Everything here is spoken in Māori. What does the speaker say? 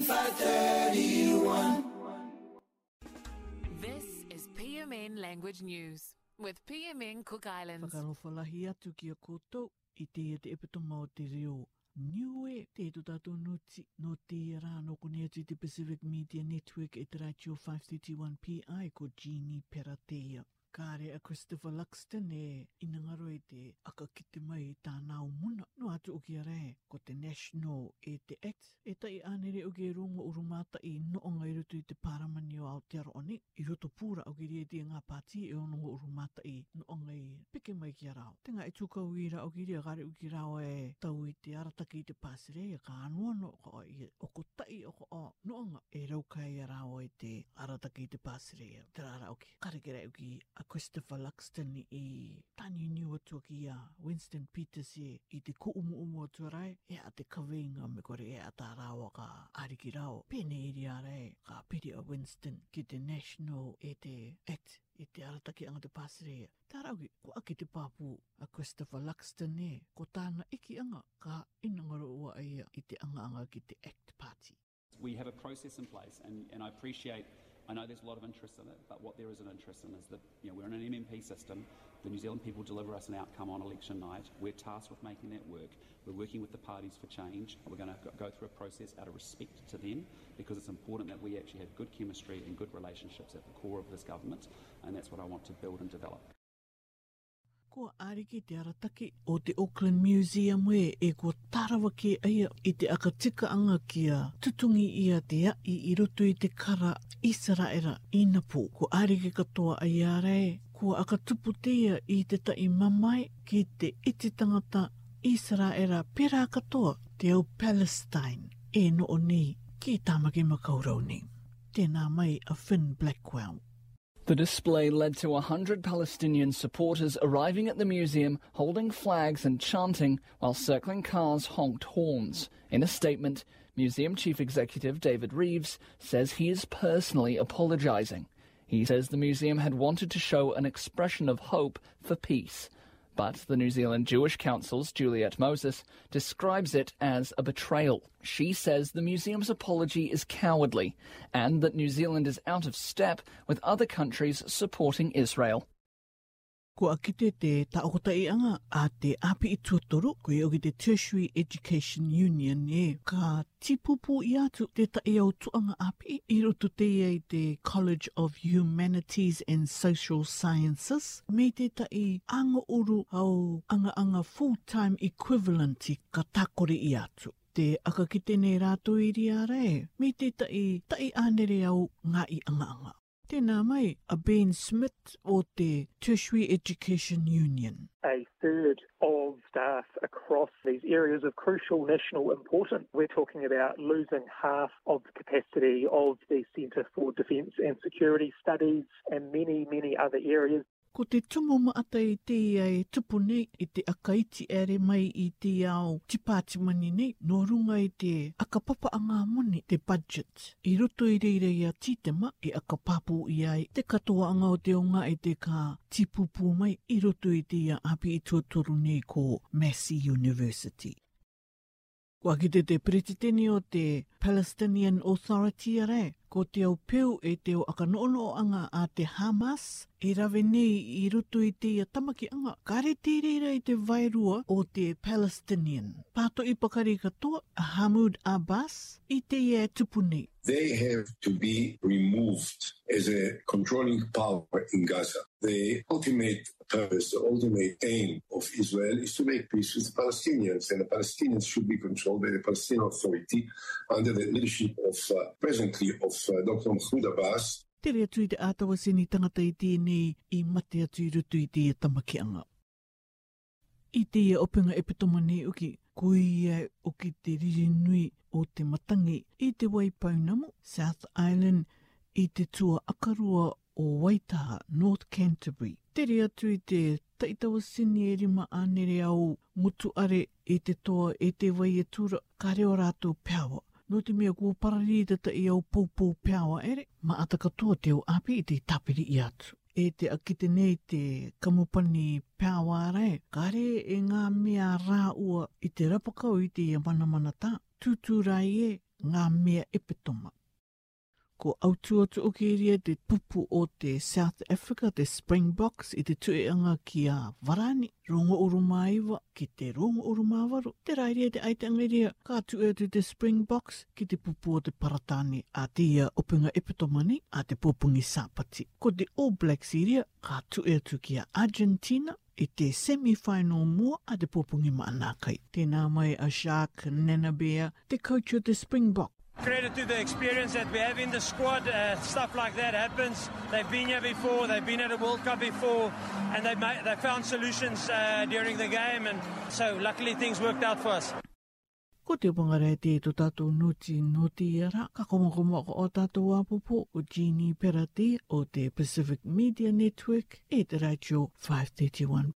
This is PMN Language News with PMN Cook Islands. Whakarofalahi atu ki a koutou i te e te epitoma o te reo. Niue te tu tatu nuti no te rāno kone atu te Pacific Media Network e te 531 PI ko Jeannie Peratea. kāre a Christopher Luxton e inangaro e te aka ki te mai i tā nāo muna. No atu uki a rei, ko te National e te Act, e tai ānere uki e rongo urumata i noonga i rutu i te paramani o Aotearo oni. I roto pūra uki rei te ngā pāti e onongo urumata i noonga i pike mai ki a rao. Te ngā i tūkau i ra uki rei a gare uki rao e tau i te arataki i te pāsirei e ka anuano ko o i oko tai o ko o noonga e raukai a rao te arataki te pasire ia. Te rāra oki. Karakera oki a Christopher Luxton i tani ni atua ki a Winston Peters i, i te ko umu umu atua rai. E a te kawenga me kore e a tā rāwa ka ariki rāo. Pēne iri a rai ka piri a Winston ki te National e te Act i e te arataki anga te pasire ia. Tā rāwa ko aki te papu a Christopher Luxton e ko tāna iki anga ka inangaro ua ia i te anga anga ki te Act Party. we have a process in place, and, and I appreciate. I know there's a lot of interest in it, but what there an interest in is that you know, we're in an MMP system. The New Zealand people deliver us an outcome on election night. We're tasked with making that work. We're working with the parties for change. We're going to go through a process out of respect to them because it's important that we actually have good chemistry and good relationships at the core of this government, and that's what I want to build and develop. Ko ariki te arataki o te Auckland Museum we e kua tarawa ki aia i te akatika anga kia tutungi ia te ai i roto i te kara i saraera i napo. Kua ariki katoa ai arei, kua akatupu teia i te tai mamai ki te iti tangata i saraera pera katoa te au Palestine e no o ni ki tamaki makaurau ni. Tēnā mai a Finn Blackwell. The display led to 100 Palestinian supporters arriving at the museum holding flags and chanting while circling cars honked horns. In a statement, Museum Chief Executive David Reeves says he is personally apologizing. He says the museum had wanted to show an expression of hope for peace but the New Zealand Jewish Council's Juliet Moses describes it as a betrayal. She says the museum's apology is cowardly and that New Zealand is out of step with other countries supporting Israel. ko akite te taokota i anga a te api i tuatoro ko iogi te Tertiary Education Union e. Ka tipupu i atu te tae au tuanga api i roto te iei te College of Humanities and Social Sciences me te tae anga uru au anga anga full-time equivalent i ka takore i atu. Te akakite nei rātou i riare, me te tae tae anere au ngā i anga anga. Tēnā a Ben Smith o te Tertiary Education Union. A third of staff across these areas of crucial national importance. We're talking about losing half of the capacity of the Centre for Defence and Security Studies and many, many other areas. ko te tumu maata i te ia e tupu nei i te akaiti ere mai i te ao tipati mani nei no runga i te akapapa a ngā moni te budget. I roto i reira ia tītema i akapapu i ai te katoa anga o te onga i te ka tipupu mai i roto i te ia api i tuaturu nei ko Massey University. Kua kite te pretiteni o te Palestinian Authority are, ko te au peu e te o akanoono anga a te Hamas, e rawe nei i rutu i te ia tamaki anga, kare te reira i te vairua o te Palestinian. Pato i pakari katoa, Hamoud Abbas, i te ia tupu nei. They have to be removed as a controlling power in Gaza. The ultimate purpose, the ultimate aim of Israel is to make peace with the Palestinians, and the Palestinians should be controlled by the Palestinian Authority under the leadership of uh, presently of uh, Dr. Mahmoud Abbas. Te atu i te ātawa sini tangata i tēnei i mate atu i rutu i tēia tamakianga. I tēia opinga epitoma nei uki, koi e uki te ririnui o te matangi i te waipaunamo, South Island, i te tua akarua o Waitaha, North Canterbury. Te rea tu i te taitawa sini e rima anere au mutu are e te toa e te wai e tura ka reo rātou peawa. No te mea kua pararita ta i au poupou peawa ere, ma ata katoa te o api i te tapiri i atu. E te akite nei te kamupani peawa arae, ka re e ngā mea rā ua i te rapakau i te i mana mana tā. Tūtū rai e ngā mea epitoma ko autu o tu ukiria te pupu o te South Africa, te Springboks, i te tueanga ki a Varani. Rongo urumaiwa ki te rongo urumawaru. Te rairia te aitangiria ka tu e tu te Springboks ki te pupu o te paratani a te ia opinga epitomani a te pupungi sapati. Ko te All Blacks iria ka tu e ki a Argentina i te semi-final mua a te pupungi maanakai. Tēnā mai a Shark Nenabea, te coach o te Springboks. Credit to the experience that we have in the squad. Uh, stuff like that happens. They've been here before. They've been at a World Cup before, and they made they found solutions uh, during the game. And so, luckily, things worked out for us. Ko te pungarei te tu tatu nuti nuti e ra, ka komokomo ko o tatu apupo o Gini Perati o te Pacific Media Network e te raitio 531.